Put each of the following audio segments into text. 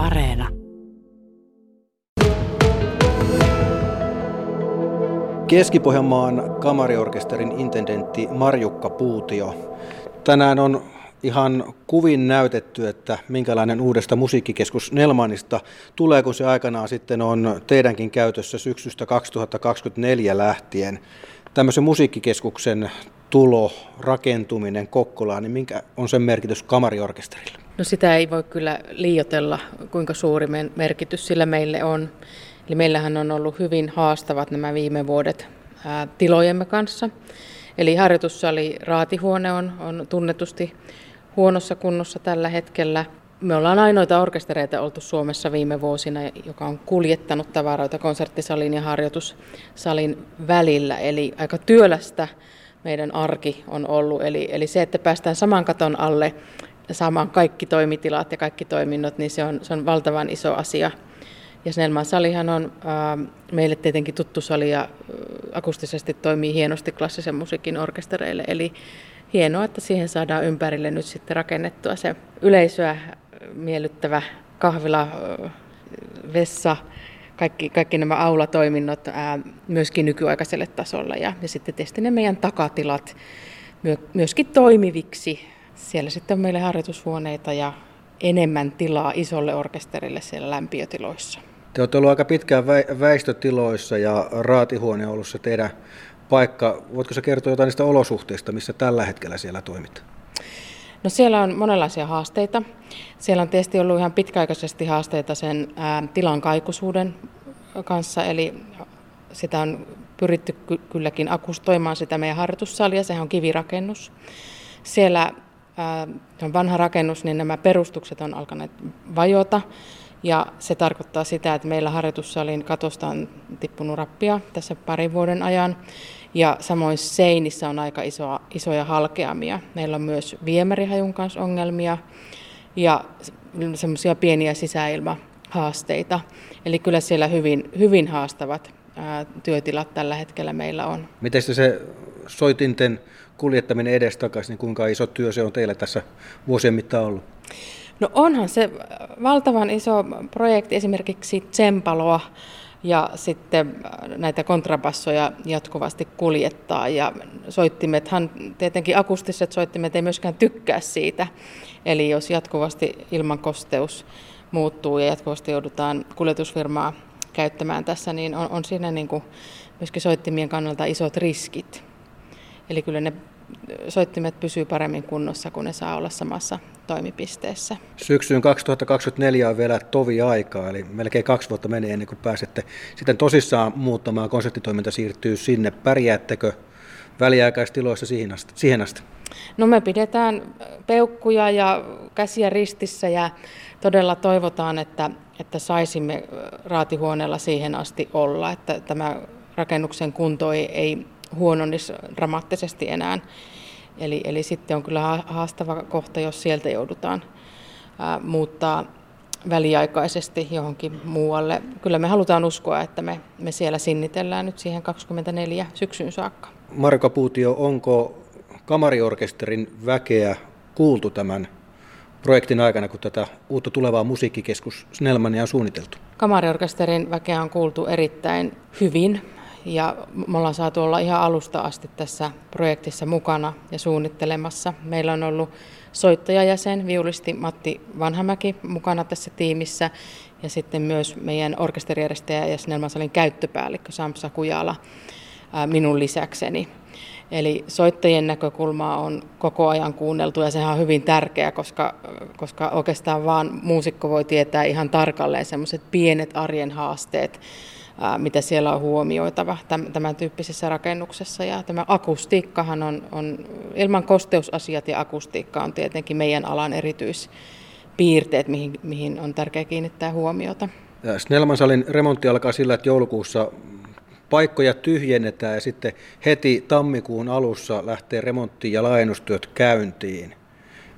Areena. Keski-Pohjanmaan kamariorkesterin intendentti Marjukka Puutio. Tänään on ihan kuvin näytetty, että minkälainen uudesta musiikkikeskus Nelmanista tulee, kun se aikanaan sitten on teidänkin käytössä syksystä 2024 lähtien. Tämmöisen musiikkikeskuksen tulo, rakentuminen Kokkolaan, niin minkä on sen merkitys kamariorkesterille? No sitä ei voi kyllä liiotella, kuinka suuri merkitys sillä meille on. Eli meillähän on ollut hyvin haastavat nämä viime vuodet ää, tilojemme kanssa. Eli harjoitussali Raatihuone on, on tunnetusti huonossa kunnossa tällä hetkellä. Me ollaan ainoita orkestereita oltu Suomessa viime vuosina, joka on kuljettanut tavaroita konserttisalin ja harjoitussalin välillä. Eli aika työlästä meidän arki on ollut. Eli, eli se, että päästään saman katon alle saamaan kaikki toimitilat ja kaikki toiminnot, niin se on, se on valtavan iso asia. Ja Snellman salihan on äh, meille tietenkin tuttu sali ja äh, akustisesti toimii hienosti klassisen musiikin orkestereille. Eli hienoa, että siihen saadaan ympärille nyt sitten rakennettua se yleisöä miellyttävä kahvila, äh, vessa, kaikki, kaikki nämä aulatoiminnot ää, myöskin nykyaikaiselle tasolle ja, ja sitten tietysti ne meidän takatilat myö, myöskin toimiviksi. Siellä sitten on meille harjoitushuoneita ja enemmän tilaa isolle orkesterille siellä lämpiötiloissa. Te olette ollut aika pitkään väistötiloissa ja raatihuone on ollut se teidän paikka. Voitko se kertoa jotain niistä olosuhteista, missä tällä hetkellä siellä toimit? No siellä on monenlaisia haasteita. Siellä on tietysti ollut ihan pitkäaikaisesti haasteita sen tilan kaikuisuuden kanssa, eli sitä on pyritty ky- kylläkin akustoimaan sitä meidän harjoitussalia, sehän on kivirakennus. Siellä on vanha rakennus, niin nämä perustukset on alkaneet vajota, ja se tarkoittaa sitä, että meillä harjoitussalin katosta on tippunut rappia tässä parin vuoden ajan. Ja samoin seinissä on aika isoa, isoja halkeamia. Meillä on myös viemärihajun kanssa ongelmia ja semmoisia pieniä sisäilmahaasteita. Eli kyllä siellä hyvin, hyvin haastavat ää, työtilat tällä hetkellä meillä on. Miten se soitinten kuljettaminen edestakaisin, niin kuinka iso työ se on teille tässä vuosien mittaan ollut? No onhan se valtavan iso projekti esimerkiksi Tsempaloa ja sitten näitä kontrabassoja jatkuvasti kuljettaa. Ja soittimethan, tietenkin akustiset soittimet ei myöskään tykkää siitä. Eli jos jatkuvasti ilmankosteus muuttuu ja jatkuvasti joudutaan kuljetusfirmaa käyttämään tässä, niin on, on siinä niin kuin myöskin soittimien kannalta isot riskit. Eli kyllä ne soittimet pysyy paremmin kunnossa, kun ne saa olla samassa toimipisteessä. Syksyyn 2024 on vielä tovi aikaa, eli melkein kaksi vuotta menee ennen kuin pääsette sitten tosissaan muuttamaan. Konserttitoiminta siirtyy sinne. Pärjäättekö väliaikaistiloissa siihen asti? Siihen asti? No me pidetään peukkuja ja käsiä ristissä ja todella toivotaan, että, että saisimme raatihuoneella siihen asti olla, että tämä rakennuksen kunto ei, ei huononnisi dramaattisesti enää. Eli, eli sitten on kyllä haastava kohta, jos sieltä joudutaan ää, muuttaa väliaikaisesti johonkin muualle. Kyllä me halutaan uskoa, että me, me siellä sinnitellään nyt siihen 24 syksyyn saakka. Marko Puutio, onko kamariorkesterin väkeä kuultu tämän projektin aikana, kun tätä uutta tulevaa musiikkikeskus Snellmania on suunniteltu? Kamariorkesterin väkeä on kuultu erittäin hyvin ja me ollaan saatu olla ihan alusta asti tässä projektissa mukana ja suunnittelemassa. Meillä on ollut soittajajäsen, viulisti Matti Vanhamäki mukana tässä tiimissä ja sitten myös meidän orkesterijärjestäjä ja Snellmansalin käyttöpäällikkö Samsa Kujala minun lisäkseni. Eli soittajien näkökulmaa on koko ajan kuunneltu ja sehän on hyvin tärkeä, koska, koska oikeastaan vaan muusikko voi tietää ihan tarkalleen semmoiset pienet arjen haasteet, mitä siellä on huomioitava tämän tyyppisessä rakennuksessa. Ja tämä akustiikkahan on, on, ilman kosteusasiat ja akustiikka on tietenkin meidän alan erityispiirteet, mihin, mihin on tärkeää kiinnittää huomiota. Snellmansalin remontti alkaa sillä, että joulukuussa paikkoja tyhjennetään ja sitten heti tammikuun alussa lähtee remontti- ja laajennustyöt käyntiin.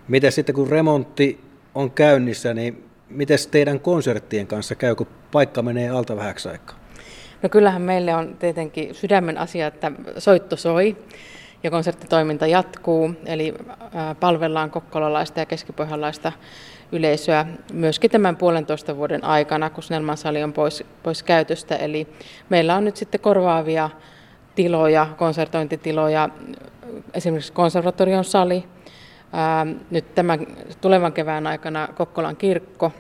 Miten sitten kun remontti on käynnissä, niin miten teidän konserttien kanssa käy, kun paikka menee alta vähäksi aikaa? No kyllähän meille on tietenkin sydämen asia, että soitto soi ja konserttitoiminta jatkuu, eli palvellaan kokkolalaista ja keskipohjalaista yleisöä myöskin tämän puolentoista vuoden aikana, kun Snellman sali on pois, pois käytöstä. Eli meillä on nyt sitten korvaavia tiloja, konsertointitiloja, esimerkiksi konservatorion sali, nyt tämän tulevan kevään aikana Kokkolan kirkko.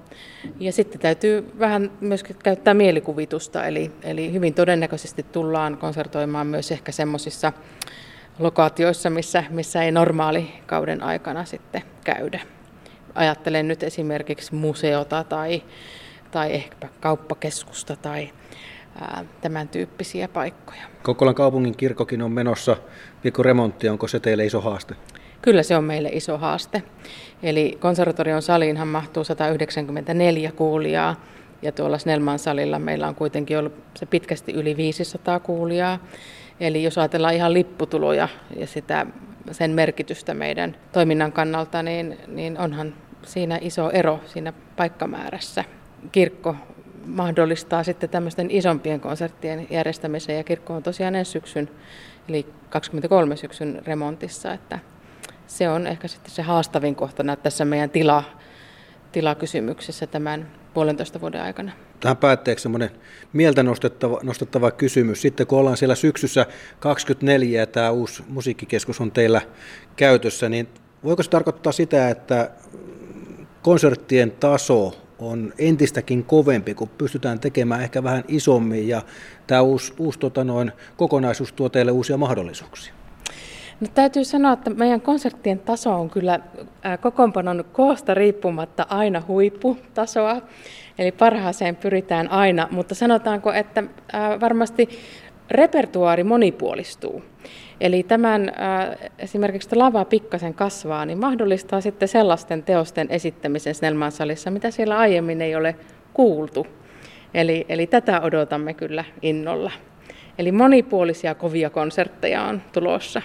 Ja sitten täytyy vähän myöskin käyttää mielikuvitusta, eli, eli hyvin todennäköisesti tullaan konsertoimaan myös ehkä semmoisissa lokaatioissa, missä, missä ei normaali kauden aikana sitten käydä. Ajattelen nyt esimerkiksi museota tai, tai ehkä kauppakeskusta tai ää, tämän tyyppisiä paikkoja. Kokkolan kaupungin kirkokin on menossa remontti. Onko se teille iso haaste? Kyllä se on meille iso haaste. Eli konservatorion saliinhan mahtuu 194 kuulijaa, ja tuolla Snellman salilla meillä on kuitenkin ollut se pitkästi yli 500 kuulijaa. Eli jos ajatellaan ihan lipputuloja ja sitä, sen merkitystä meidän toiminnan kannalta, niin, niin onhan siinä iso ero siinä paikkamäärässä. Kirkko mahdollistaa sitten tämmöisten isompien konserttien järjestämisen ja kirkko on tosiaan ensi syksyn, eli 23 syksyn remontissa, että se on ehkä sitten se haastavin kohta tässä meidän tila, tilakysymyksessä tämän puolentoista vuoden aikana. Tähän päätteeksi semmoinen mieltä nostettava, nostettava kysymys. Sitten kun ollaan siellä syksyssä 24 ja tämä uusi musiikkikeskus on teillä käytössä, niin voiko se tarkoittaa sitä, että konserttien taso on entistäkin kovempi, kun pystytään tekemään ehkä vähän isommin ja tämä uusi, uusi tota noin, kokonaisuus tuo teille uusia mahdollisuuksia? No, täytyy sanoa, että meidän konserttien taso on kyllä kokoonpanon koosta riippumatta aina huipputasoa, eli parhaaseen pyritään aina, mutta sanotaanko, että varmasti repertuaari monipuolistuu. Eli tämän esimerkiksi lava pikkasen kasvaa, niin mahdollistaa sitten sellaisten teosten esittämisen Snellman salissa, mitä siellä aiemmin ei ole kuultu. Eli, eli tätä odotamme kyllä innolla. Eli monipuolisia kovia konsertteja on tulossa.